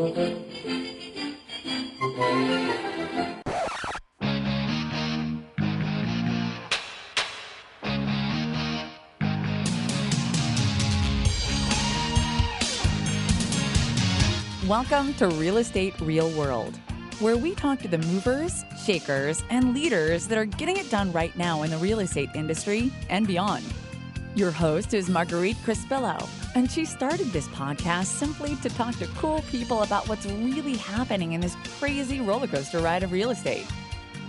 Welcome to Real Estate Real World, where we talk to the movers, shakers, and leaders that are getting it done right now in the real estate industry and beyond. Your host is Marguerite Crispillo, and she started this podcast simply to talk to cool people about what's really happening in this crazy roller coaster ride of real estate.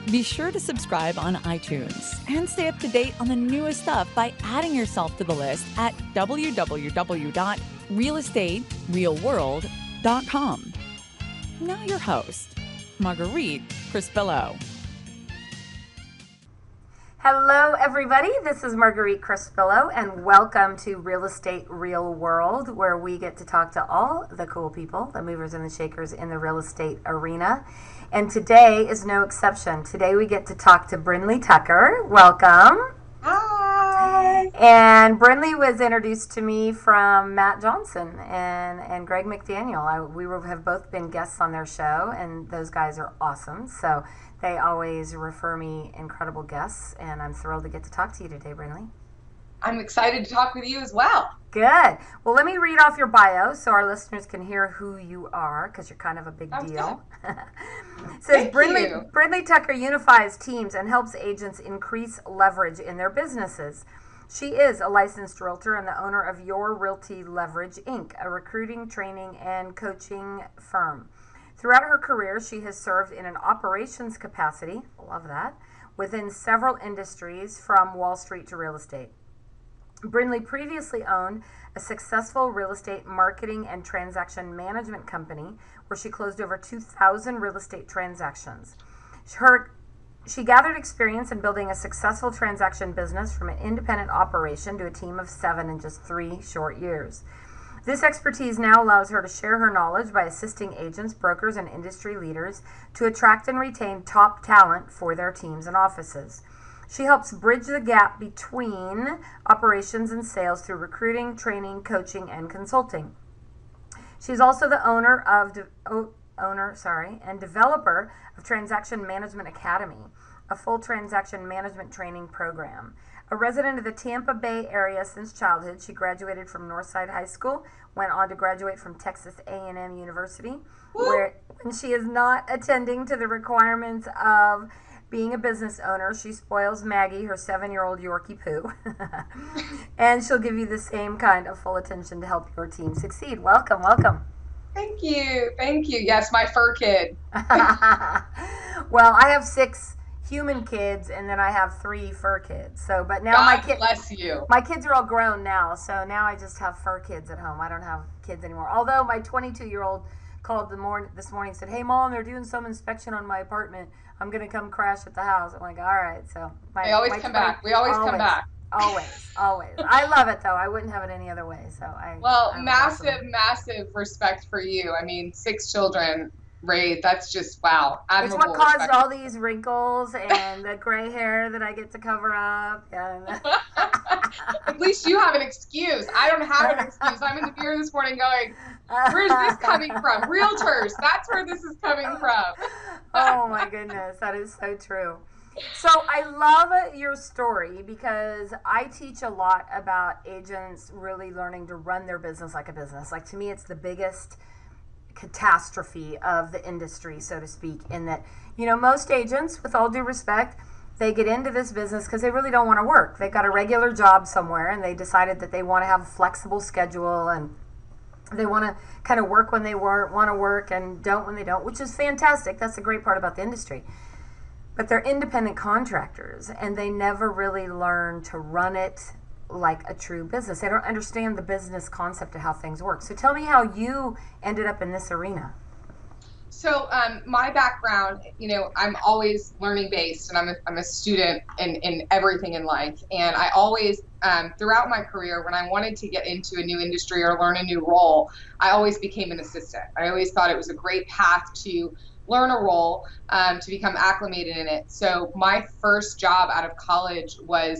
Be sure to subscribe on iTunes and stay up to date on the newest stuff by adding yourself to the list at www.realestaterealworld.com com. Now your host, Marguerite Crispillo. Hello, everybody. This is Marguerite Crispillo, and welcome to Real Estate Real World, where we get to talk to all the cool people, the movers and the shakers in the real estate arena. And today is no exception. Today we get to talk to Brindley Tucker. Welcome. Hi. And Brindley was introduced to me from Matt Johnson and, and Greg McDaniel. I, we were, have both been guests on their show, and those guys are awesome. So they always refer me incredible guests, and I'm thrilled to get to talk to you today, Brindley. I'm excited to talk with you as well. Good. Well, let me read off your bio so our listeners can hear who you are because you're kind of a big Sounds deal. says Thank Brindley. Brindley Tucker unifies teams and helps agents increase leverage in their businesses. She is a licensed realtor and the owner of Your Realty Leverage Inc., a recruiting, training, and coaching firm. Throughout her career, she has served in an operations capacity, love that, within several industries from Wall Street to real estate. Brindley previously owned a successful real estate marketing and transaction management company where she closed over 2,000 real estate transactions. Her, she gathered experience in building a successful transaction business from an independent operation to a team of seven in just three short years. This expertise now allows her to share her knowledge by assisting agents, brokers, and industry leaders to attract and retain top talent for their teams and offices. She helps bridge the gap between operations and sales through recruiting, training, coaching, and consulting. She's also the owner of de- owner, sorry, and developer of Transaction Management Academy, a full transaction management training program. A resident of the Tampa Bay area since childhood, she graduated from Northside High School, went on to graduate from Texas A&M University, where when she is not attending to the requirements of being a business owner, she spoils Maggie, her seven year old Yorkie Poo. and she'll give you the same kind of full attention to help your team succeed. Welcome, welcome. Thank you. Thank you. Yes, my fur kid. well, I have six human kids and then I have three fur kids. So, but now my God kid, bless you. my kids are all grown now. So now I just have fur kids at home. I don't have kids anymore. Although my 22 year old called the morning this morning and said, "Hey, mom, they're doing some inspection on my apartment. I'm gonna come crash at the house." I'm like, "All right." So my, They always my come 20 back. We always come back. Always, always. I love it though. I wouldn't have it any other way. So I. Well, I'm massive, massive respect for you. I mean, six children raised. That's just wow. It's what caused respect. all these wrinkles and the gray hair that I get to cover up. At least you have an excuse. I don't have an excuse. I'm in the mirror this morning going, where's this coming from? Realtors. That's where this is coming from. oh my goodness, that is so true. So I love your story because I teach a lot about agents really learning to run their business like a business. Like to me, it's the biggest catastrophe of the industry, so to speak, in that, you know, most agents, with all due respect, they get into this business because they really don't want to work. They've got a regular job somewhere and they decided that they want to have a flexible schedule and they want to kind of work when they want to work and don't when they don't, which is fantastic. That's the great part about the industry. But they're independent contractors and they never really learn to run it like a true business. They don't understand the business concept of how things work. So tell me how you ended up in this arena. So um, my background, you know, I'm always learning based, and I'm a, I'm a student in, in everything in life. And I always, um, throughout my career, when I wanted to get into a new industry or learn a new role, I always became an assistant. I always thought it was a great path to learn a role, um, to become acclimated in it. So my first job out of college was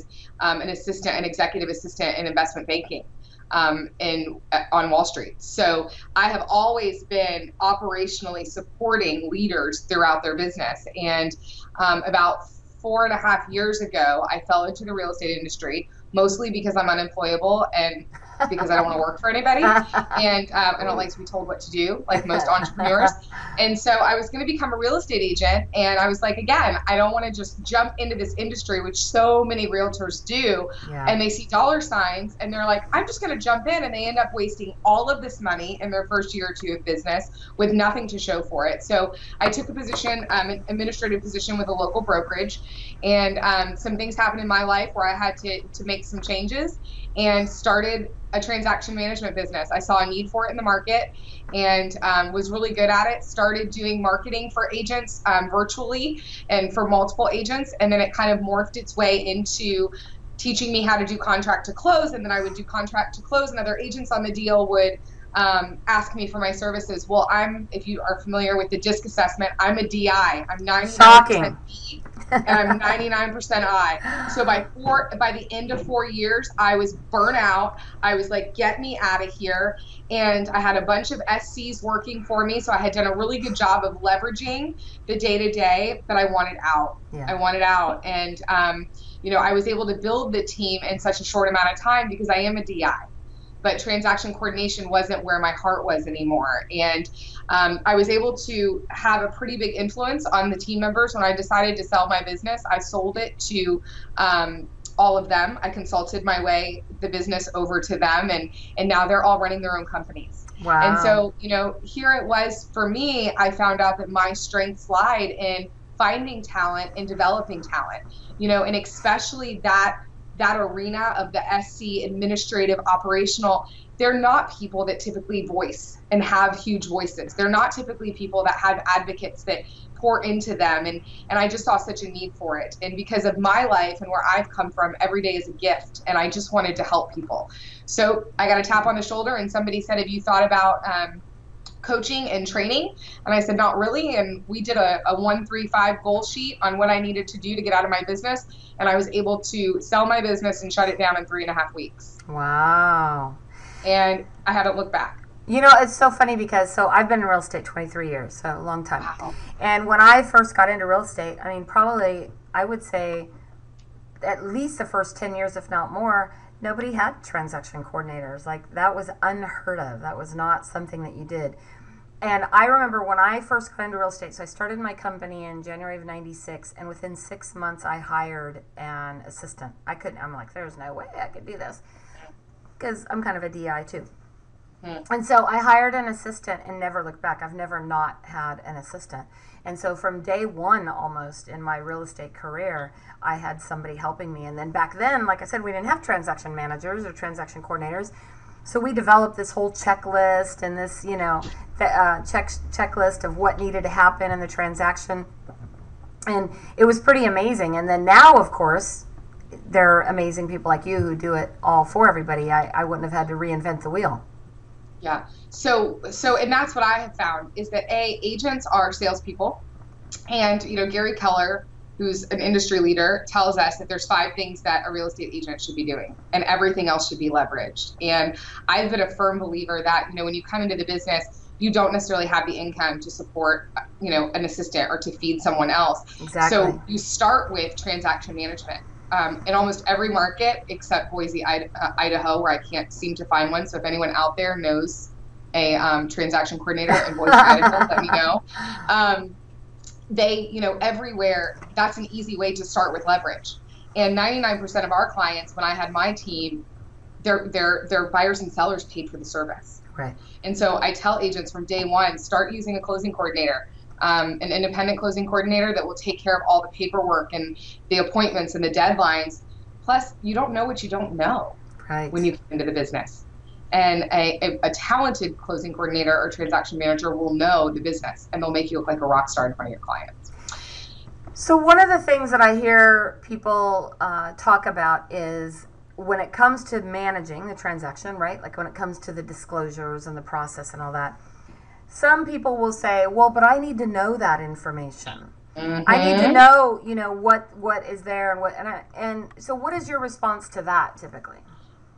um, an assistant, an executive assistant in investment banking. um, in on Wall Street. So I have always been operationally supporting leaders throughout their business. And um, about four and a half years ago, I fell into the real estate industry mostly because I'm unemployable and because I don't want to work for anybody and um, I don't like to be told what to do, like most entrepreneurs. And so I was going to become a real estate agent. And I was like, again, I don't want to just jump into this industry, which so many realtors do. Yeah. And they see dollar signs and they're like, I'm just going to jump in. And they end up wasting all of this money in their first year or two of business with nothing to show for it. So I took a position, um, an administrative position with a local brokerage. And um, some things happened in my life where I had to, to make some changes and started a transaction management business. I saw a need for it in the market and um, was really good at it. Started doing marketing for agents um, virtually and for multiple agents. And then it kind of morphed its way into teaching me how to do contract to close. And then I would do contract to close, and other agents on the deal would um, ask me for my services. Well, I'm, if you are familiar with the DISC assessment, I'm a DI. I'm 99% D and I'm 99% I. So by four, by the end of four years, I was burnt out. I was like, get me out of here. And I had a bunch of SCs working for me. So I had done a really good job of leveraging the day to day, but I wanted out. Yeah. I wanted out. And, um, you know, I was able to build the team in such a short amount of time because I am a DI but transaction coordination wasn't where my heart was anymore. And um, I was able to have a pretty big influence on the team members when I decided to sell my business. I sold it to um, all of them. I consulted my way the business over to them, and and now they're all running their own companies. Wow. And so you know, here it was for me. I found out that my strengths lied in finding talent and developing talent. You know, and especially that that arena of the SC administrative operational, they're not people that typically voice and have huge voices. They're not typically people that have advocates that pour into them and and I just saw such a need for it. And because of my life and where I've come from, every day is a gift and I just wanted to help people. So I got a tap on the shoulder and somebody said, Have you thought about um, coaching and training? And I said, not really. And we did a, a one, three, five goal sheet on what I needed to do to get out of my business. And I was able to sell my business and shut it down in three and a half weeks. Wow. And I haven't looked back. You know, it's so funny because so I've been in real estate 23 years, so a long time. Wow. And when I first got into real estate, I mean, probably I would say at least the first 10 years, if not more, nobody had transaction coordinators. Like that was unheard of. That was not something that you did. And I remember when I first got into real estate, so I started my company in January of 96, and within six months, I hired an assistant. I couldn't, I'm like, there's no way I could do this because I'm kind of a DI too. Hmm. And so I hired an assistant and never looked back. I've never not had an assistant. And so from day one, almost in my real estate career, I had somebody helping me. And then back then, like I said, we didn't have transaction managers or transaction coordinators. So we developed this whole checklist and this, you know, uh, check checklist of what needed to happen in the transaction. And it was pretty amazing. And then now, of course, there are amazing people like you who do it all for everybody. I, I wouldn't have had to reinvent the wheel. Yeah. So so and that's what I have found is that a agents are salespeople, and you know Gary Keller, who's an industry leader, tells us that there's five things that a real estate agent should be doing, and everything else should be leveraged. And I've been a firm believer that you know when you come into the business, you don't necessarily have the income to support you know an assistant or to feed someone else. Exactly. So you start with transaction management um, in almost every market except Boise, uh, Idaho, where I can't seem to find one. So if anyone out there knows a um, transaction coordinator in Boise, Idaho, let me know. Um, they, you know, everywhere, that's an easy way to start with leverage. And 99% of our clients, when I had my team, their their their buyers and sellers paid for the service. Right. And so I tell agents from day one, start using a closing coordinator um, an independent closing coordinator that will take care of all the paperwork and the appointments and the deadlines. Plus, you don't know what you don't know right. when you get into the business. And a, a, a, talented closing coordinator or transaction manager will know the business and they'll make you look like a rock star in front of your clients. So, one of the things that I hear people uh, talk about is when it comes to managing the transaction, right? Like when it comes to the disclosures and the process and all that some people will say, "Well, but I need to know that information. Mm-hmm. I need to mm-hmm. know, you know, what what is there and what." And, I, and so, what is your response to that typically?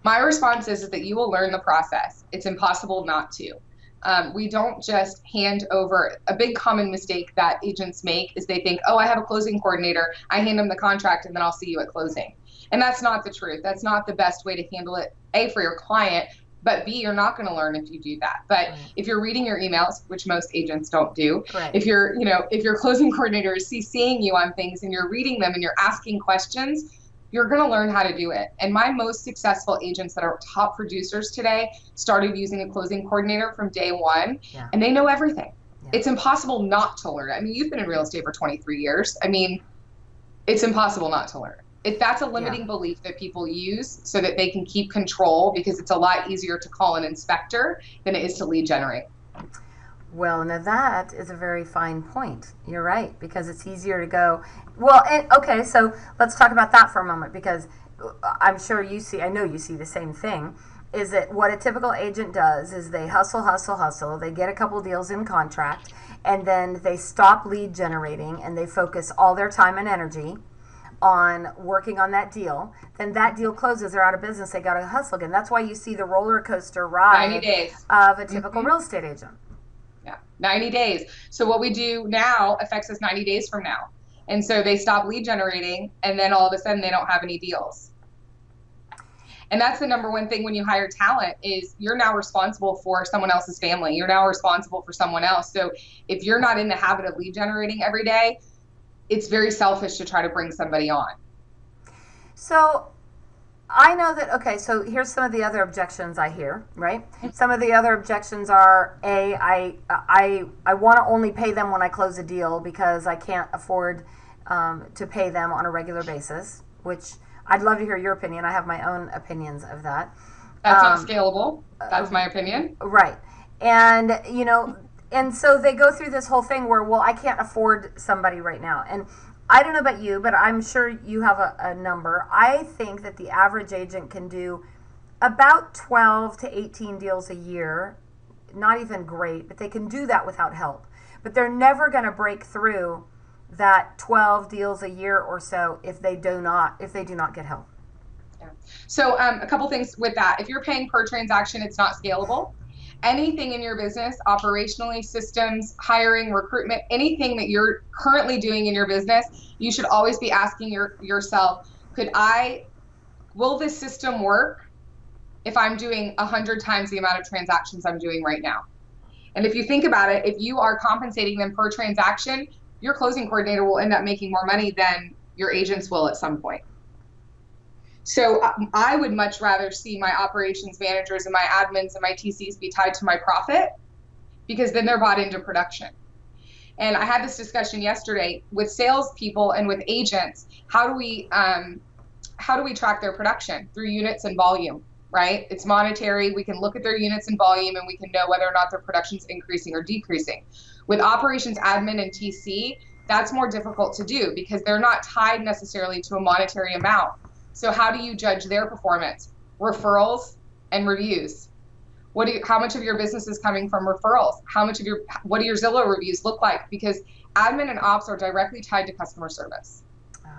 My response is, is that you will learn the process. It's impossible not to. Um, we don't just hand over a big common mistake that agents make is they think, oh, I have a closing coordinator. I hand them the contract and then I'll see you at closing. And that's not the truth. That's not the best way to handle it, A, for your client, but B, you're not going to learn if you do that. But right. if you're reading your emails, which most agents don't do, if you're, you know, if your closing coordinator is seeing you on things and you're reading them and you're asking questions, you're going to learn how to do it. And my most successful agents that are top producers today started using a closing coordinator from day one, yeah. and they know everything. Yeah. It's impossible not to learn. I mean, you've been in real estate for 23 years. I mean, it's impossible not to learn. If that's a limiting yeah. belief that people use so that they can keep control, because it's a lot easier to call an inspector than it is to lead generate. Well, now that is a very fine point. You're right, because it's easier to go. Well, and, okay, so let's talk about that for a moment because I'm sure you see, I know you see the same thing. Is that what a typical agent does? Is they hustle, hustle, hustle. They get a couple deals in contract, and then they stop lead generating and they focus all their time and energy on working on that deal, then that deal closes. They're out of business. They got to hustle again. That's why you see the roller coaster ride of a typical mm-hmm. real estate agent. Yeah, 90 days. So what we do now affects us 90 days from now. And so they stop lead generating, and then all of a sudden they don't have any deals. And that's the number one thing when you hire talent is you're now responsible for someone else's family. You're now responsible for someone else. So if you're not in the habit of lead generating every day, it's very selfish to try to bring somebody on. So I know that okay, so here's some of the other objections I hear, right? Some of the other objections are a I I I want to only pay them when I close a deal because I can't afford um, to pay them on a regular basis, which I'd love to hear your opinion. I have my own opinions of that. That's um, not scalable. That's my opinion. Right. And you know, and so they go through this whole thing where well, I can't afford somebody right now. And I don't know about you, but I'm sure you have a, a number. I think that the average agent can do about 12 to 18 deals a year. Not even great, but they can do that without help. But they're never going to break through that 12 deals a year or so if they do not if they do not get help. Yeah. So um, a couple things with that. If you're paying per transaction, it's not scalable anything in your business, operationally, systems, hiring, recruitment, anything that you're currently doing in your business, you should always be asking your, yourself, could I, will this system work if I'm doing 100 times the amount of transactions I'm doing right now? And if you think about it, if you are compensating them per transaction, your closing coordinator will end up making more money than your agents will at some point. So um, I would much rather see my operations managers and my admins and my TCs be tied to my profit because then they're bought into production. And I had this discussion yesterday with salespeople and with agents. How do we um, how do we track their production through units and volume? Right? It's monetary. We can look at their units and volume, and we can know whether or not their production's increasing or decreasing. With operations admin and TC, that's more difficult to do because they're not tied necessarily to a monetary amount so how do you judge their performance? Referrals and reviews. What do you, how much of your business is coming from referrals? How much of your what do your Zillow reviews look like? Because admin and ops are directly tied to customer service.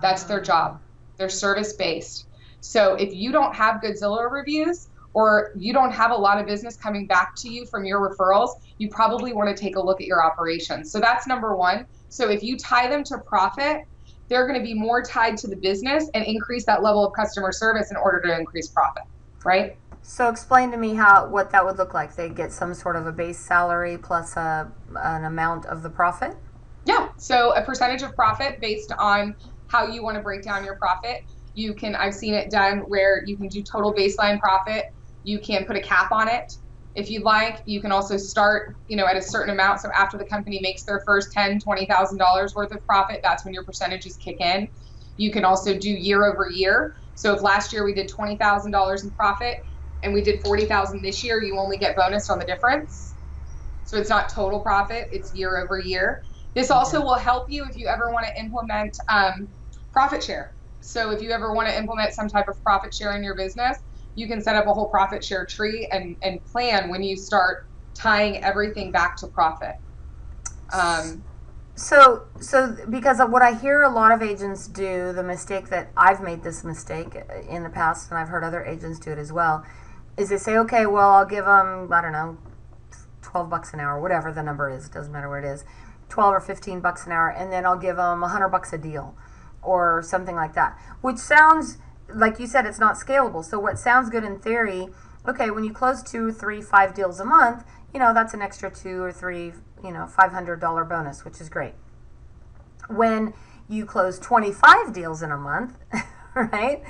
That's their ah. job. They're service based. So if you don't have good Zillow reviews or you don't have a lot of business coming back to you from your referrals, you probably want to take a look at your operations. So that's number 1. So if you tie them to profit, they're going to be more tied to the business and increase that level of customer service in order to increase profit, right? So explain to me how what that would look like. They get some sort of a base salary plus a, an amount of the profit? Yeah. So a percentage of profit based on how you want to break down your profit. You can I've seen it done where you can do total baseline profit. You can put a cap on it if you'd like, you can also start, you know, at a certain amount. So after the company makes their first ten, twenty thousand dollars worth of profit, that's when your percentages kick in. You can also do year over year. So if last year we did twenty thousand dollars in profit and we did forty thousand this year, you only get bonus on the difference. So it's not total profit; it's year over year. This also will help you if you ever want to implement um, profit share. So if you ever want to implement some type of profit share in your business, you can set up a whole profit share tree and, and plan when you start tying everything back to profit. Um, So, so because of what I hear a lot of agents do, the mistake that I've made this mistake in the past, and I've heard other agents do it as well, is they say, okay, well, I'll give them, I don't know, 12 bucks an hour, whatever the number is, doesn't matter where it is, 12 or 15 bucks an hour, and then I'll give them 100 bucks a deal or something like that, which sounds, like you said, it's not scalable. So, what sounds good in theory, okay, when you close two, three, five deals a month, you know, that's an extra two or three, you know, $500 bonus, which is great. When you close 25 deals in a month, right?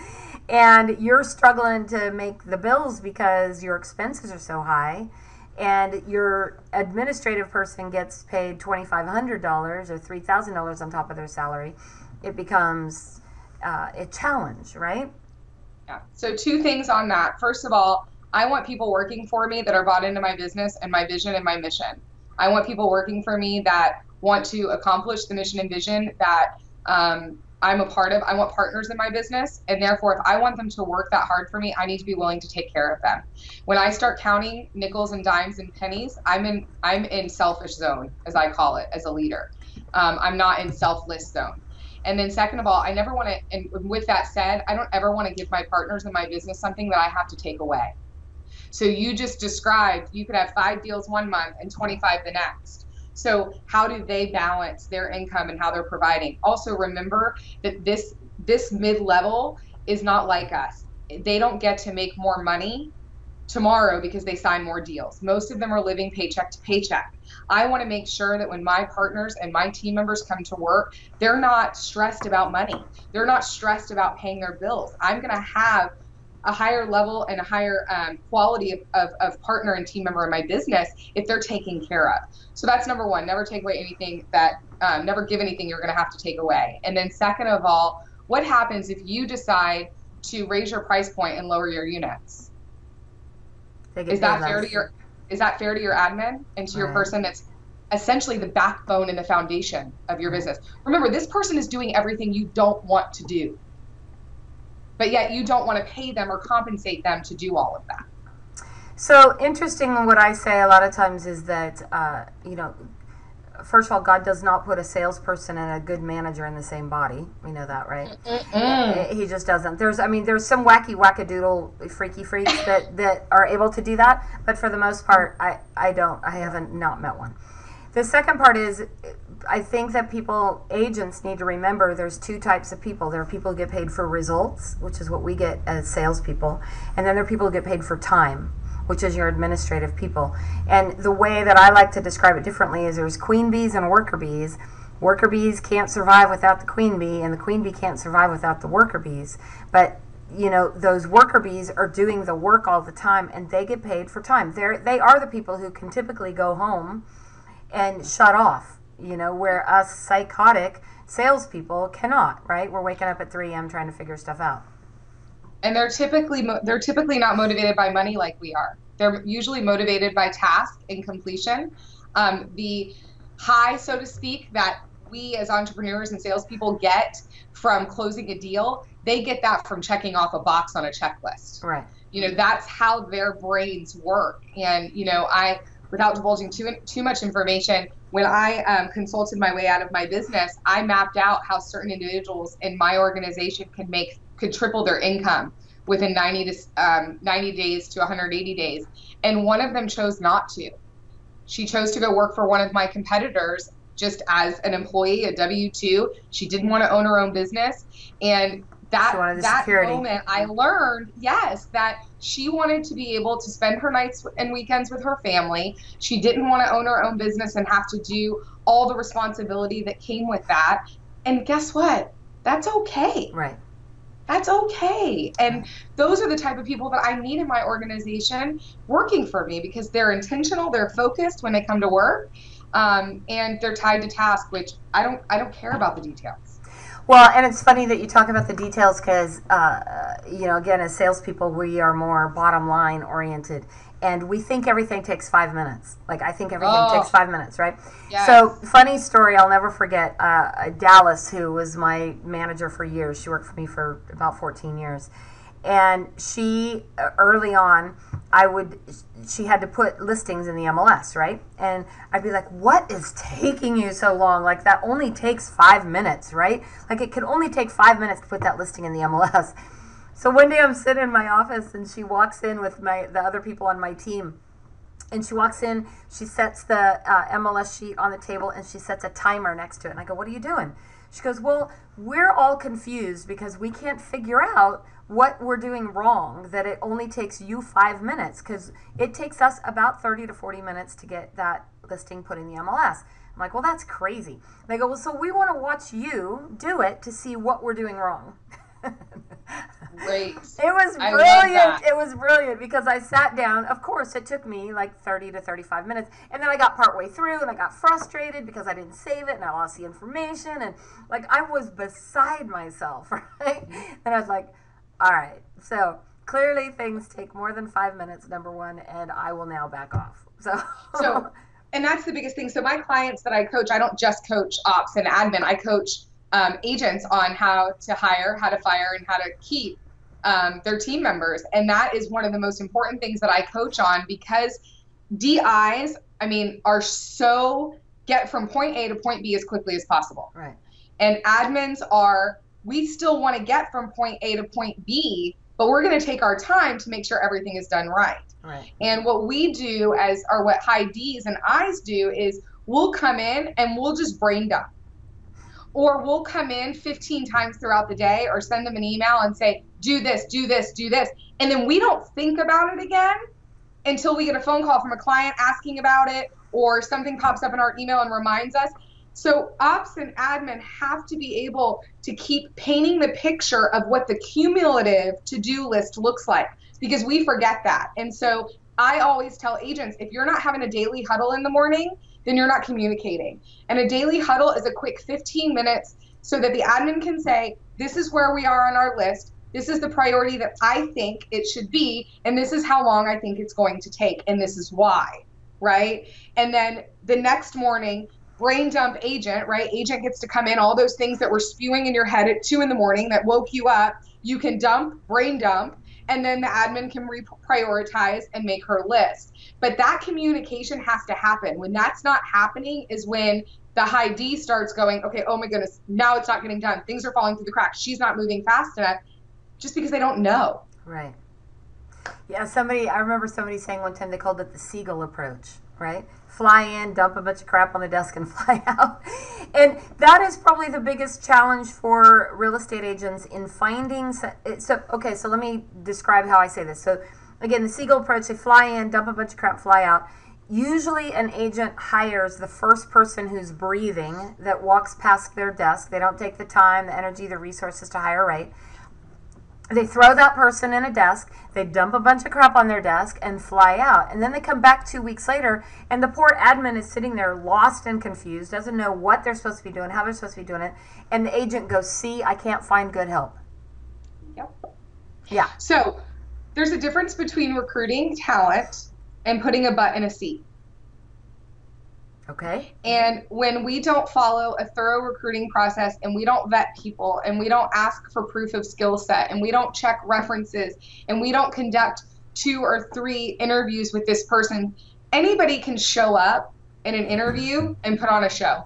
And you're struggling to make the bills because your expenses are so high, and your administrative person gets paid $2,500 or $3,000 on top of their salary, it becomes uh, a challenge, right? Yeah. So, two things on that. First of all, I want people working for me that are bought into my business and my vision and my mission. I want people working for me that want to accomplish the mission and vision that um, I'm a part of. I want partners in my business, and therefore, if I want them to work that hard for me, I need to be willing to take care of them. When I start counting nickels and dimes and pennies, I'm in I'm in selfish zone, as I call it, as a leader. Um, I'm not in selfless zone. And then second of all, I never want to. And with that said, I don't ever want to give my partners in my business something that I have to take away. So you just described you could have five deals one month and 25 the next. So how do they balance their income and how they're providing? Also remember that this this mid-level is not like us. They don't get to make more money tomorrow because they sign more deals. Most of them are living paycheck to paycheck. I want to make sure that when my partners and my team members come to work, they're not stressed about money. They're not stressed about paying their bills. I'm going to have a higher level and a higher um, quality of, of, of, partner and team member in my business if they're taken care of. So that's number one. Never take away anything that, um, never give anything you're going to have to take away. And then, second of all, what happens if you decide to raise your price point and lower your units? Is that fair to your is that fair to your admin and to your right. person that's essentially the backbone and the foundation of your business? Remember, this person is doing everything you don't want to do but yet you don't want to pay them or compensate them to do all of that. So interesting. What I say a lot of times is that uh, you know, first of all, God does not put a salesperson and a good manager in the same body. We know that, right? Mm-mm. He just doesn't. There's, I mean, there's some wacky wackadoodle freaky freaks that that are able to do that, but for the most part, I I don't. I haven't not met one. The second part is I think that people, agents, need to remember there's two types of people. There are people who get paid for results, which is what we get as salespeople, and then there are people who get paid for time, which is your administrative people. And the way that I like to describe it differently is there's queen bees and worker bees. Worker bees can't survive without the queen bee, and the queen bee can't survive without the worker bees. But you know those worker bees are doing the work all the time, and they get paid for time. They're they are the people who can typically go home and shut off, you know, where us psychotic salespeople cannot, right? We're waking up at 3 a.m. trying to figure stuff out. And they're typically they're typically not motivated by money like we are. They're usually motivated by task and completion. Um, the high, so to speak, that we as entrepreneurs and salespeople get from closing a deal, they get that from checking off a box on a checklist. Right. You know, that's how their brains work. And you know, I without divulging too too much information, when I um, consulted my way out of my business, I mapped out how certain individuals in my organization can make could triple their income within 90 to um, 90 days to 180 days, and one of them chose not to. She chose to go work for one of my competitors just as an employee, a W two. She didn't want to own her own business, and that that security. moment I learned, yes, that she wanted to be able to spend her nights and weekends with her family. She didn't want to own her own business and have to do all the responsibility that came with that. And guess what? That's okay. Right. That's okay. And those are the type of people that I need in my organization working for me because they're intentional, they're focused when they come to work, um, and they're tied to task, which I don't I don't care about the details. Well, and it's funny that you talk about the details because, uh, you know, again, as salespeople, we are more bottom line oriented. And we think everything takes five minutes. Like, I think everything oh. takes five minutes, right? Yes. So, funny story, I'll never forget uh, Dallas, who was my manager for years. She worked for me for about 14 years. and she uh, early on I would she had to put listings in the MLS, right? And I'd be like, "What is taking you so long? Like that only takes 5 minutes, right? Like it could only take 5 minutes to put that listing in the MLS." So one day I'm sitting in my office and she walks in with my the other people on my team. And she walks in, she sets the uh, MLS sheet on the table and she sets a timer next to it. And I go, "What are you doing?" She goes, Well, we're all confused because we can't figure out what we're doing wrong, that it only takes you five minutes because it takes us about 30 to 40 minutes to get that listing put in the MLS. I'm like, Well, that's crazy. They go, Well, so we want to watch you do it to see what we're doing wrong. Great. It was brilliant. It was brilliant because I sat down. Of course, it took me like 30 to 35 minutes. And then I got partway through and I got frustrated because I didn't save it and I lost the information. And like I was beside myself, right? And I was like, all right. So clearly things take more than five minutes, number one, and I will now back off. So. so and that's the biggest thing. So my clients that I coach, I don't just coach ops and admin. I coach um, agents on how to hire, how to fire, and how to keep um, their team members. And that is one of the most important things that I coach on because DIs, I mean, are so get from point A to point B as quickly as possible. Right. And admins are, we still want to get from point A to point B, but we're going to take our time to make sure everything is done right. Right. And what we do as, or what high Ds and Is do is we'll come in and we'll just brain dump or we'll come in 15 times throughout the day or send them an email and say, do this, do this, do this. And then we don't think about it again until we get a phone call from a client asking about it or something pops up in our email and reminds us. So, ops and admin have to be able to keep painting the picture of what the cumulative to do list looks like because we forget that. And so, I always tell agents if you're not having a daily huddle in the morning, then you're not communicating. And a daily huddle is a quick 15 minutes so that the admin can say, This is where we are on our list. This is the priority that I think it should be. And this is how long I think it's going to take. And this is why. Right. And then the next morning, brain dump agent, right? Agent gets to come in, all those things that were spewing in your head at two in the morning that woke you up. You can dump, brain dump, and then the admin can reprioritize and make her list. But that communication has to happen. When that's not happening, is when the high D starts going, okay, oh my goodness, now it's not getting done. Things are falling through the cracks. She's not moving fast enough just because they don't know. Right. Yeah, somebody, I remember somebody saying one time they called it the seagull approach, right? Fly in, dump a bunch of crap on the desk, and fly out. And that is probably the biggest challenge for real estate agents in finding. So, okay, so let me describe how I say this. So, again, the seagull approach, they fly in, dump a bunch of crap, fly out. Usually, an agent hires the first person who's breathing that walks past their desk. They don't take the time, the energy, the resources to hire right they throw that person in a desk, they dump a bunch of crap on their desk and fly out. And then they come back two weeks later, and the poor admin is sitting there lost and confused, doesn't know what they're supposed to be doing, how they're supposed to be doing it. And the agent goes, See, I can't find good help. Yep. Yeah. So there's a difference between recruiting talent and putting a butt in a seat. Okay. And when we don't follow a thorough recruiting process and we don't vet people and we don't ask for proof of skill set and we don't check references and we don't conduct two or three interviews with this person, anybody can show up in an interview and put on a show.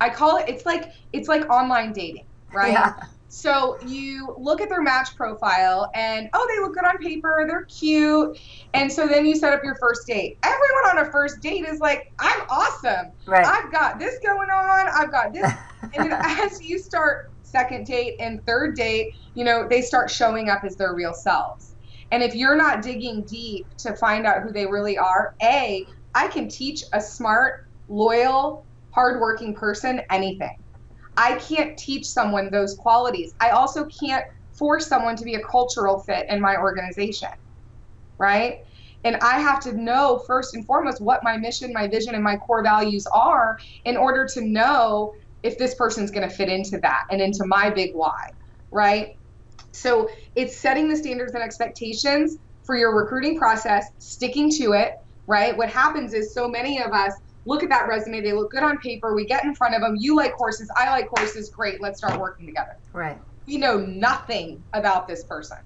I call it it's like it's like online dating, right? Yeah. So you look at their match profile and oh, they look good on paper, they're cute. And so then you set up your first date. Everyone on a first date is like, I'm awesome. Right. I've got this going on, I've got this. and then as you start second date and third date, you know, they start showing up as their real selves. And if you're not digging deep to find out who they really are, A, I can teach a smart, loyal, hardworking person anything I can't teach someone those qualities. I also can't force someone to be a cultural fit in my organization, right? And I have to know first and foremost what my mission, my vision, and my core values are in order to know if this person's going to fit into that and into my big why, right? So it's setting the standards and expectations for your recruiting process, sticking to it, right? What happens is so many of us look at that resume. They look good on paper. We get in front of them. You like horses. I like horses. Great. Let's start working together. Right. We know nothing about this person.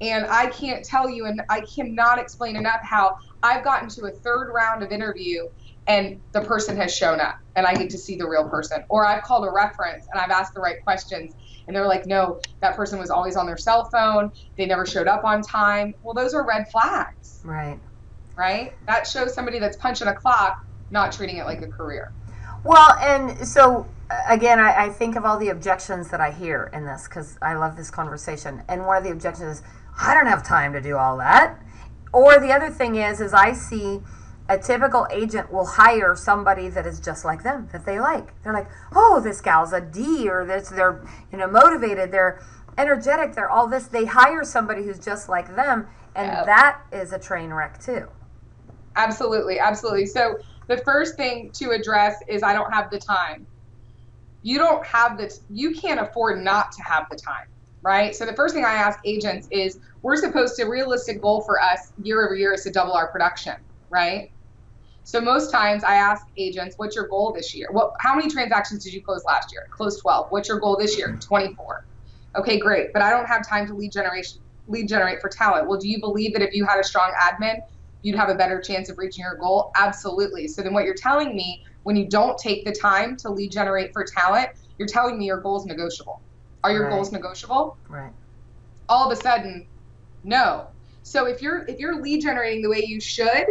And I can't tell you, and I cannot explain enough how I've gotten to a third round of interview and the person has shown up and I get to see the real person. Or I've called a reference and I've asked the right questions and they're like, no, that person was always on their cell phone. They never showed up on time. Well, those are red flags. Right. Right? That shows somebody that's punching a clock, not treating it like a career. Well, and so again, I, I think of all the objections that I hear in this because I love this conversation. And one of the objections is, I don't have time to do all that. Or the other thing is, is I see a typical agent will hire somebody that is just like them that they like. They're like, oh, this gal's a D, or this they're you know motivated, they're energetic, they're all this. They hire somebody who's just like them, and yep. that is a train wreck too. Absolutely, absolutely. So the first thing to address is I don't have the time. You don't have the you can't afford not to have the time, right? So the first thing I ask agents is we're supposed to realistic goal for us year over year is to double our production, right? So most times I ask agents, what's your goal this year? What how many transactions did you close last year? Close 12. What's your goal this year? 24. Okay, great. But I don't have time to lead generation lead generate for talent. Well, do you believe that if you had a strong admin, you'd have a better chance of reaching your goal? Absolutely. So then what you're telling me when you don't take the time to lead generate for talent, you're telling me your goal is negotiable. Are your right. goals negotiable? Right. All of a sudden, no. So if you're if you're lead generating the way you should,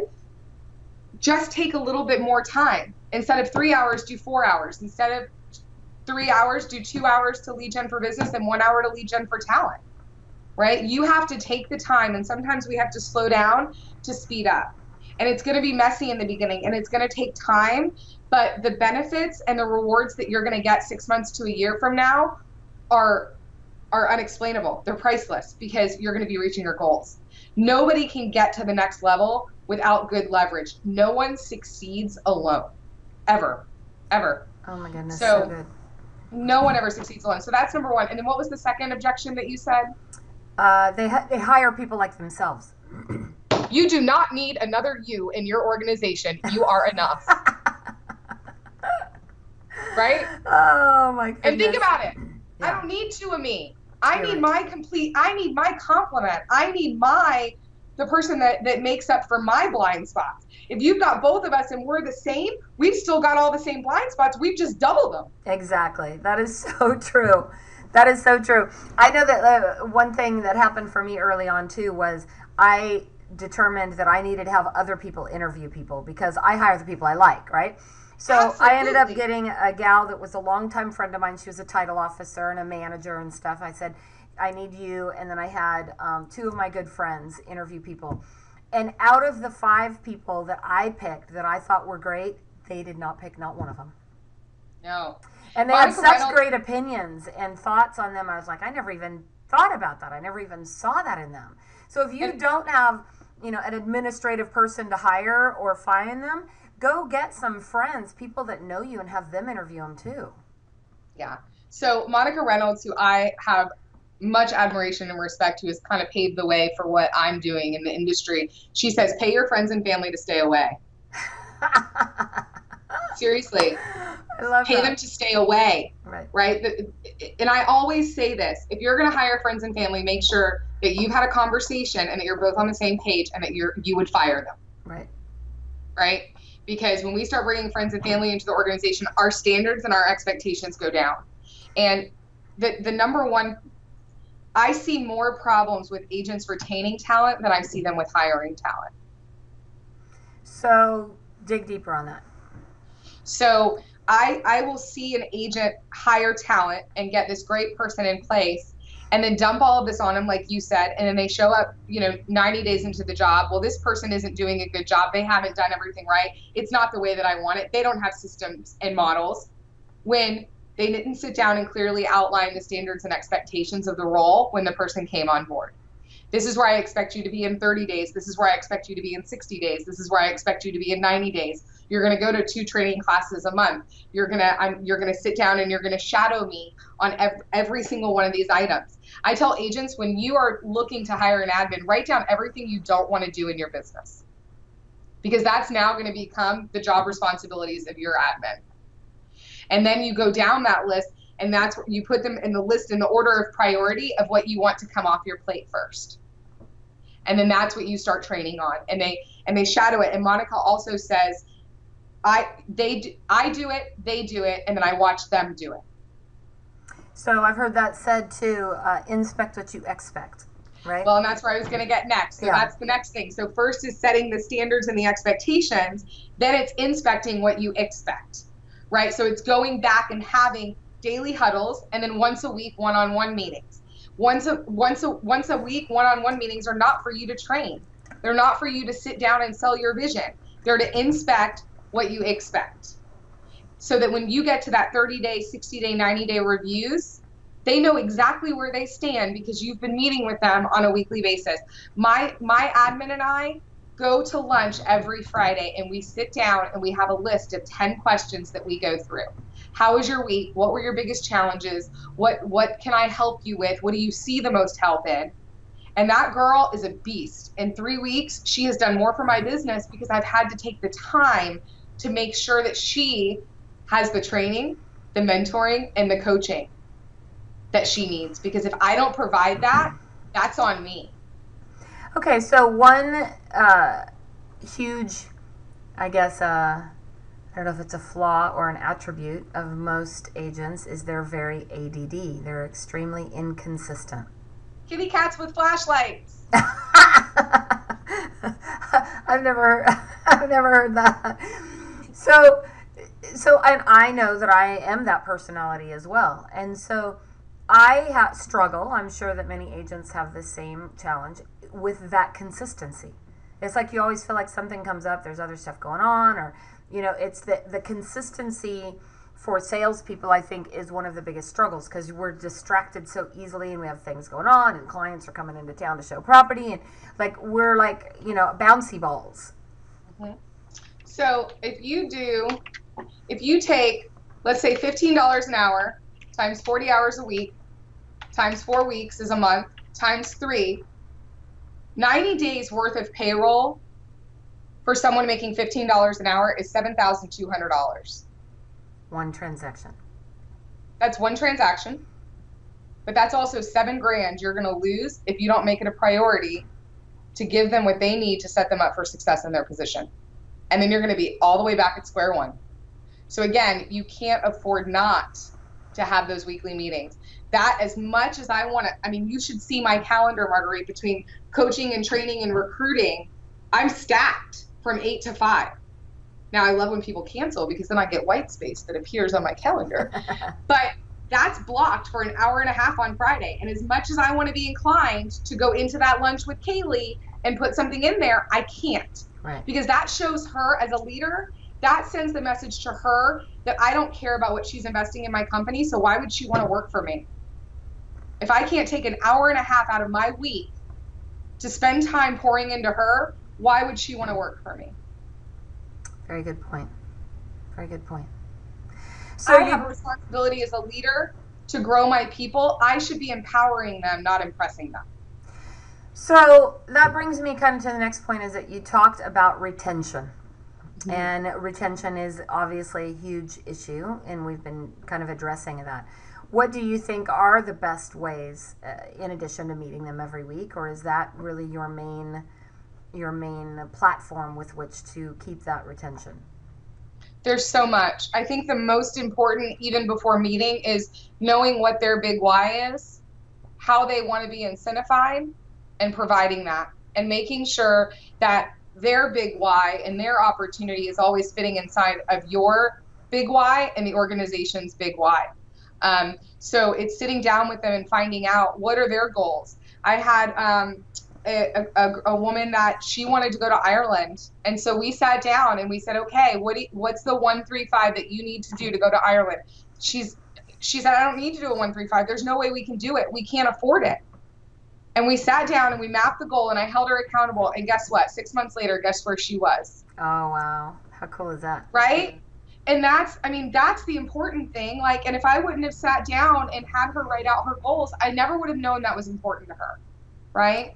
just take a little bit more time. Instead of three hours, do four hours. Instead of three hours, do two hours to lead gen for business and one hour to lead gen for talent. Right? You have to take the time, and sometimes we have to slow down to speed up. And it's going to be messy in the beginning and it's going to take time, but the benefits and the rewards that you're going to get six months to a year from now are are unexplainable. They're priceless because you're going to be reaching your goals. Nobody can get to the next level without good leverage. No one succeeds alone, ever, ever. Oh my goodness, so, so good. No one ever succeeds alone. So that's number one. And then what was the second objection that you said? Uh, they ha- they hire people like themselves. You do not need another you in your organization. You are enough. right? Oh my goodness. And think about it. Yeah. I don't need two of me. I You're need right. my complete. I need my complement. I need my the person that, that makes up for my blind spots. If you've got both of us and we're the same, we've still got all the same blind spots. We've just doubled them. Exactly. That is so true. That is so true. I know that uh, one thing that happened for me early on too was I determined that I needed to have other people interview people because I hire the people I like, right? So Absolutely. I ended up getting a gal that was a longtime friend of mine. She was a title officer and a manager and stuff. I said, I need you. And then I had um, two of my good friends interview people. And out of the five people that I picked that I thought were great, they did not pick not one of them. No. And they Monica had such great opinions and thoughts on them. I was like, I never even thought about that. I never even saw that in them. So if you don't have, you know, an administrative person to hire or find them, go get some friends, people that know you, and have them interview them too. Yeah. So Monica Reynolds, who I have much admiration and respect who has kind of paved the way for what I'm doing in the industry. She says, pay your friends and family to stay away. Seriously. Pay that. them to stay away. Right. Right. And I always say this if you're going to hire friends and family, make sure that you've had a conversation and that you're both on the same page and that you're, you would fire them. Right. Right. Because when we start bringing friends and family into the organization, our standards and our expectations go down. And the, the number one I see more problems with agents retaining talent than I see them with hiring talent. So dig deeper on that. So I I will see an agent hire talent and get this great person in place and then dump all of this on them like you said and then they show up you know 90 days into the job well this person isn't doing a good job they haven't done everything right it's not the way that i want it they don't have systems and models when they didn't sit down and clearly outline the standards and expectations of the role when the person came on board. This is where I expect you to be in 30 days. This is where I expect you to be in 60 days. This is where I expect you to be in 90 days. You're going to go to two training classes a month. You're going to I'm, you're going to sit down and you're going to shadow me on every, every single one of these items. I tell agents when you are looking to hire an admin, write down everything you don't want to do in your business. Because that's now going to become the job responsibilities of your admin and then you go down that list and that's what you put them in the list in the order of priority of what you want to come off your plate first and then that's what you start training on and they and they shadow it and monica also says i they do, i do it they do it and then i watch them do it. So i've heard that said too uh, inspect what you expect right? Well and that's where i was going to get next. So yeah. that's the next thing. So first is setting the standards and the expectations then it's inspecting what you expect right? So it's going back and having daily huddles and then once a week one-on-one meetings. Once a once a once a week one-on-one meetings are not for you to train. They're not for you to sit down and sell your vision. They're to inspect what you expect so that when you get to that 30 day 60 day 90 day reviews they know exactly where they stand because you've been meeting with them on a weekly basis my my admin and i go to lunch every friday and we sit down and we have a list of 10 questions that we go through how was your week? What were your biggest challenges? What what can I help you with? What do you see the most help in? And that girl is a beast. In three weeks, she has done more for my business because I've had to take the time to make sure that she has the training, the mentoring, and the coaching that she needs. Because if I don't provide that, that's on me. Okay, so one uh, huge, I guess, uh, I don't know if it's a flaw or an attribute of most agents is they're very ADD. They're extremely inconsistent. Kitty cats with flashlights. I've never I've never heard that. So so and I know that I am that personality as well. And so I ha- struggle, I'm sure that many agents have the same challenge with that consistency. It's like you always feel like something comes up, there's other stuff going on or you know, it's the the consistency for salespeople, I think, is one of the biggest struggles because we're distracted so easily and we have things going on and clients are coming into town to show property and like we're like, you know, bouncy balls. Mm-hmm. So if you do, if you take, let's say $15 an hour times 40 hours a week times four weeks is a month times three, 90 days worth of payroll for someone making $15 an hour is $7,200. One transaction. That's one transaction. But that's also seven grand you're going to lose if you don't make it a priority to give them what they need to set them up for success in their position. And then you're going to be all the way back at square one. So again, you can't afford not to have those weekly meetings. That as much as I want to, I mean, you should see my calendar, Marguerite, between coaching and training and recruiting. I'm stacked from eight to five. Now I love when people cancel because then I get white space that appears on my calendar. but that's blocked for an hour and a half on Friday. And as much as I want to be inclined to go into that lunch with Kaylee and put something in there, I can't. Right. Because that shows her as a leader, that sends the message to her that I don't care about what she's investing in my company. So why would she want to work for me? If I can't take an hour and a half out of my week to spend time pouring into her, why would she want to work for me? Very good point. Very good point. So I you, have a responsibility as a leader to grow my people. I should be empowering them, not impressing them. So that brings me kind of to the next point is that you talked about retention. Mm-hmm. And retention is obviously a huge issue, and we've been kind of addressing that. What do you think are the best ways, uh, in addition to meeting them every week, or is that really your main your main platform with which to keep that retention? There's so much. I think the most important, even before meeting, is knowing what their big why is, how they want to be incentivized, and providing that, and making sure that their big why and their opportunity is always fitting inside of your big why and the organization's big why. Um, so it's sitting down with them and finding out what are their goals. I had um, a, a, a, woman that she wanted to go to Ireland, and so we sat down and we said, okay, what you, what's the one three five that you need to do to go to Ireland? She's she said, I don't need to do a one three five. There's no way we can do it. We can't afford it. And we sat down and we mapped the goal, and I held her accountable. And guess what? Six months later, guess where she was? Oh wow, how cool is that? Right. And that's, I mean, that's the important thing. Like, and if I wouldn't have sat down and had her write out her goals, I never would have known that was important to her. Right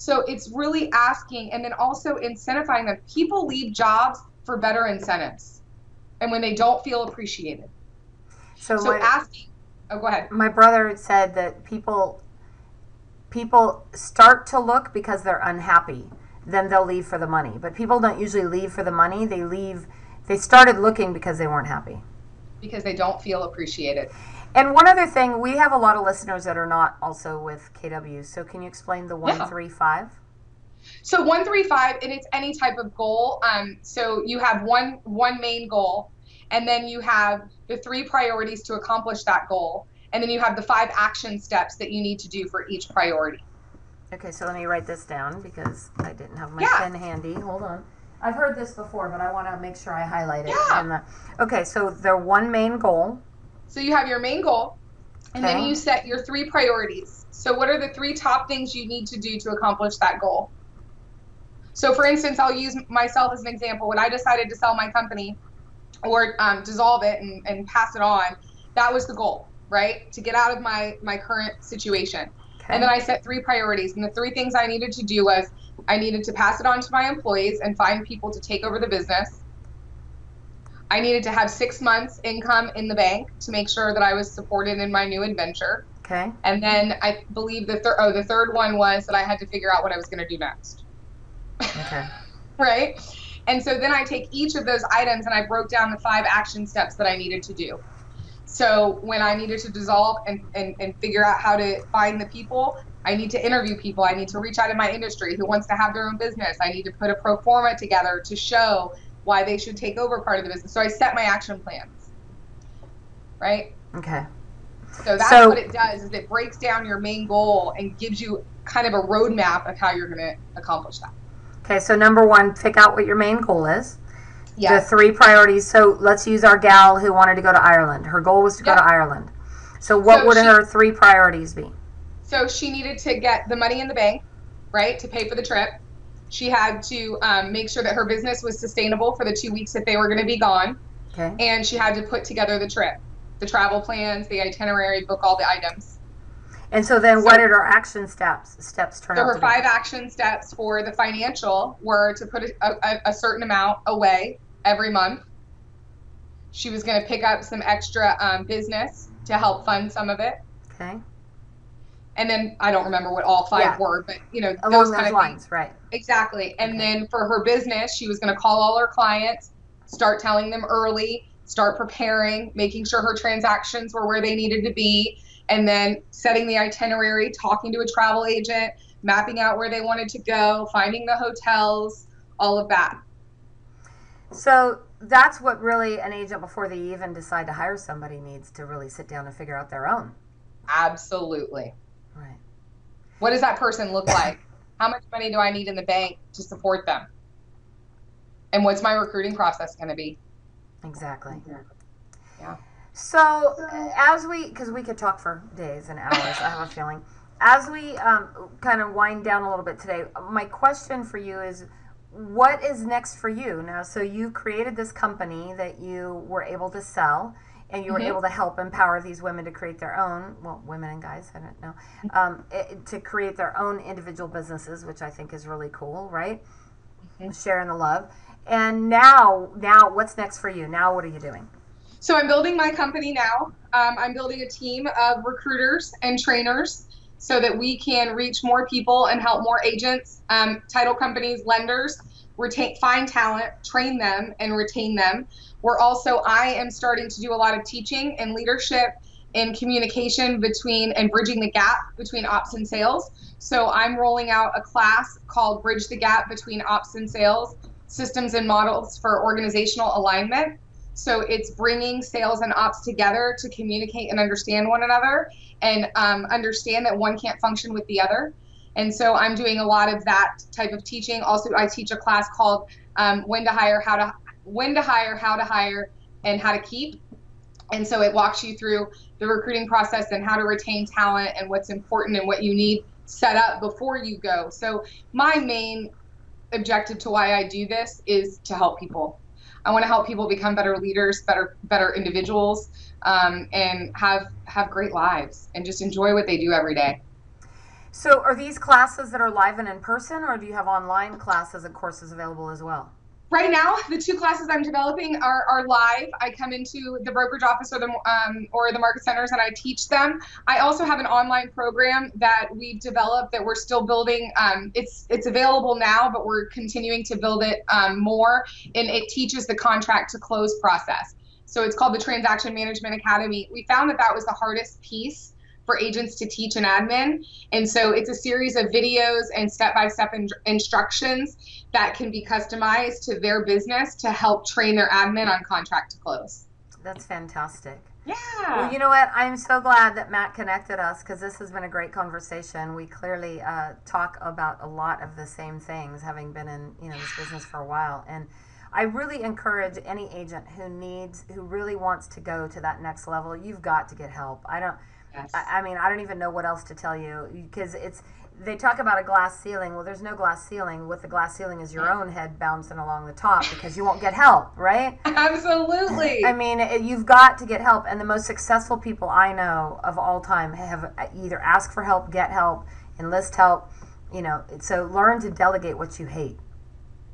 so it's really asking and then also incentivizing them. People leave jobs for better incentives and when they don't feel appreciated. So, so my, asking, oh, go ahead. My brother said that people people start to look because they're unhappy, then they'll leave for the money. But people don't usually leave for the money. They leave. They started looking because they weren't happy. Because they don't feel appreciated. And one other thing, we have a lot of listeners that are not also with KW. So can you explain the one three five? So one three five, and it's any type of goal. Um, so you have one one main goal, and then you have the three priorities to accomplish that goal, and then you have the five action steps that you need to do for each priority. Okay, so let me write this down because I didn't have my yeah. pen handy. Hold on. I've heard this before, but I want to make sure I highlight it. Yeah. The, okay, so their one main goal. So you have your main goal, and okay. then you set your three priorities. So what are the three top things you need to do to accomplish that goal? So, for instance, I'll use myself as an example. When I decided to sell my company or um, dissolve it and, and pass it on, that was the goal, right? To get out of my, my current situation. Okay. And then I set three priorities. And the three things I needed to do was I needed to pass it on to my employees and find people to take over the business. I needed to have six months income in the bank to make sure that I was supported in my new adventure. Okay. And then I believe the third oh the third one was that I had to figure out what I was going to do next. Okay. right? And so then I take each of those items and I broke down the five action steps that I needed to do. So when I needed to dissolve and, and, and figure out how to find the people, I need to interview people. I need to reach out in my industry who wants to have their own business. I need to put a pro forma together to show why they should take over part of the business. So I set my action plans. Right? Okay. So that's so, what it does is it breaks down your main goal and gives you kind of a roadmap of how you're going to accomplish that. Okay, so number one, pick out what your main goal is. Yes. The three priorities. So let's use our gal who wanted to go to Ireland. Her goal was to yep. go to Ireland. So what so would she, her three priorities be? So she needed to get the money in the bank, right, to pay for the trip. She had to um, make sure that her business was sustainable for the two weeks that they were going to be gone. Okay. And she had to put together the trip, the travel plans, the itinerary, book all the items. And so then, so, what did our action steps steps turn so out? So her five action steps for the financial were to put a, a, a certain amount away every month. She was going to pick up some extra um, business to help fund some of it. Okay. And then I don't remember what all five yeah. were, but you know Along those kind of lines, things. right? Exactly. And okay. then for her business, she was going to call all her clients, start telling them early, start preparing, making sure her transactions were where they needed to be and then setting the itinerary, talking to a travel agent, mapping out where they wanted to go, finding the hotels, all of that. So that's what really an agent before they even decide to hire somebody needs to really sit down and figure out their own. Absolutely. Right. What does that person look like? How much money do I need in the bank to support them? And what's my recruiting process going to be? Exactly. Yeah. So, as we, because we could talk for days and hours, I have a feeling. As we um, kind of wind down a little bit today, my question for you is what is next for you now? So, you created this company that you were able to sell and you were mm-hmm. able to help empower these women to create their own well women and guys i don't know um, it, to create their own individual businesses which i think is really cool right mm-hmm. sharing the love and now now what's next for you now what are you doing so I'm building my company now. Um, I'm building a team of recruiters and trainers so that we can reach more people and help more agents, um, title companies, lenders, retain, find talent, train them, and retain them. We're also, I am starting to do a lot of teaching and leadership and communication between and bridging the gap between ops and sales. So I'm rolling out a class called Bridge the Gap Between Ops and Sales Systems and Models for Organizational Alignment. So it's bringing sales and ops together to communicate and understand one another and um, understand that one can't function with the other. And so I'm doing a lot of that type of teaching. Also, I teach a class called um, When to Hire, How to When to Hire, How to Hire, and How to Keep. And so it walks you through the recruiting process and how to retain talent and what's important and what you need set up before you go. So my main objective to why I do this is to help people I want to help people become better leaders, better better individuals, um, and have have great lives and just enjoy what they do every day. So, are these classes that are live and in person, or do you have online classes and courses available as well? Right now the two classes i'm developing are, are live. I come into the brokerage office or the um, or the market centers and i teach them. I also have an online program that we've developed that we're still building. Um, it's it's available now but we're continuing to build it um, more and it teaches the contract to close process. So it's called the transaction management academy. We found that that was the hardest piece for agents to teach an admin. And so it's a series of videos and step by step instructions that can be customized to their business to help train their admin on contract to close. That's fantastic. Yeah. Well, you know what? I'm so glad that Matt connected us because this has been a great conversation. We clearly uh, talk about a lot of the same things, having been in you know this business for a while, and I really encourage any agent who needs, who really wants to go to that next level. You've got to get help. I don't. Yes. I, I mean, I don't even know what else to tell you because it's they talk about a glass ceiling. Well, there's no glass ceiling. With the glass ceiling is your own head bouncing along the top because you won't get help, right? Absolutely. I mean, you've got to get help. And the most successful people I know of all time have either asked for help, get help, enlist help. You know, so learn to delegate what you hate.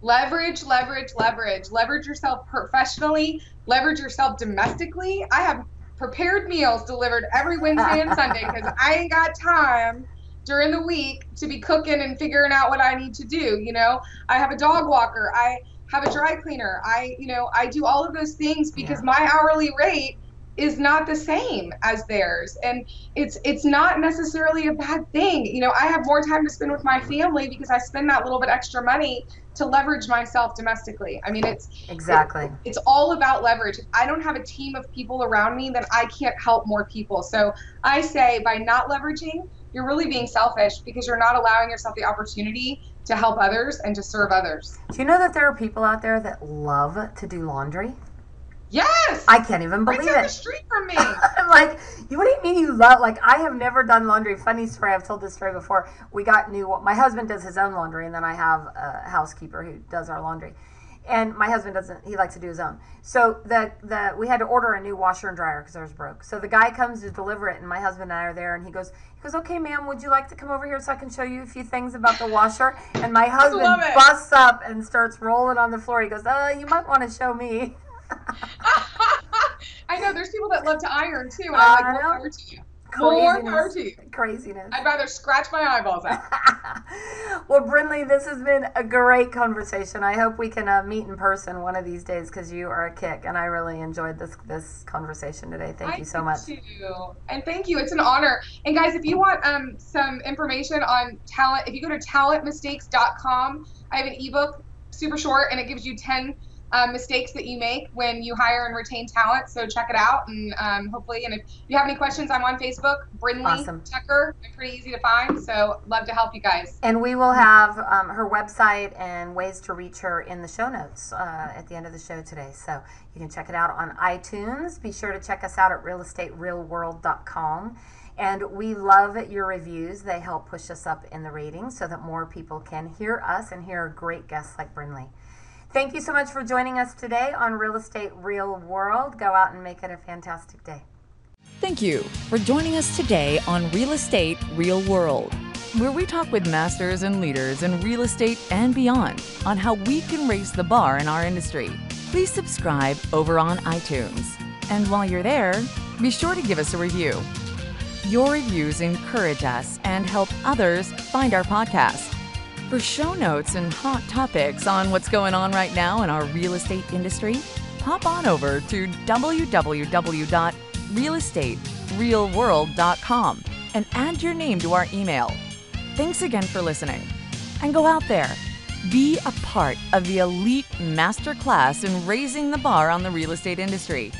Leverage, leverage, leverage. Leverage yourself professionally. Leverage yourself domestically. I have prepared meals delivered every Wednesday and Sunday because I ain't got time during the week to be cooking and figuring out what I need to do. You know, I have a dog walker. I have a dry cleaner. I, you know, I do all of those things because yeah. my hourly rate is not the same as theirs. And it's it's not necessarily a bad thing. You know i have more time to spend with my family because i spend that little bit extra money to leverage myself domestically. I mean it's exactly. it, it's all about leverage. If i don't have a team of people around me then i can't help more people. So i say by not leveraging you're really being selfish because you're not allowing yourself the opportunity to help others and to serve others. Do you know that there are people out there that love to do laundry Yes. I can't even believe right down it. the street from me. I'm like, you what do you mean you love like I have never done laundry. Funny story, I've told this story before. We got new my husband does his own laundry and then I have a housekeeper who does our laundry. And my husband doesn't he likes to do his own. So the the we had to order a new washer and dryer because ours broke. So the guy comes to deliver it and my husband and I are there and he goes he goes, Okay ma'am, would you like to come over here so I can show you a few things about the washer? And my husband busts up and starts rolling on the floor. He goes, Uh, you might want to show me. I know there's people that love to iron too, and I'm like, more power to you. More power to you. Craziness. I'd rather scratch my eyeballs out. well, Brindley, this has been a great conversation. I hope we can uh, meet in person one of these days because you are a kick, and I really enjoyed this this conversation today. Thank I you so much. Too. And thank you. It's an honor. And guys, if you want um, some information on talent, if you go to talentmistakes.com, I have an ebook, super short, and it gives you ten um, mistakes that you make when you hire and retain talent. So check it out, and um, hopefully, and if you have any questions, I'm on Facebook, Brindley awesome. Tucker. I'm pretty easy to find, so love to help you guys. And we will have um, her website and ways to reach her in the show notes uh, at the end of the show today. So you can check it out on iTunes. Be sure to check us out at realestaterealworld.com. And we love your reviews. They help push us up in the ratings so that more people can hear us and hear great guests like Brindley. Thank you so much for joining us today on Real Estate Real World. Go out and make it a fantastic day. Thank you for joining us today on Real Estate Real World, where we talk with masters and leaders in real estate and beyond on how we can raise the bar in our industry. Please subscribe over on iTunes. And while you're there, be sure to give us a review. Your reviews encourage us and help others find our podcast. For show notes and hot topics on what's going on right now in our real estate industry, hop on over to www.realestaterealworld.com and add your name to our email. Thanks again for listening. And go out there, be a part of the elite masterclass in raising the bar on the real estate industry.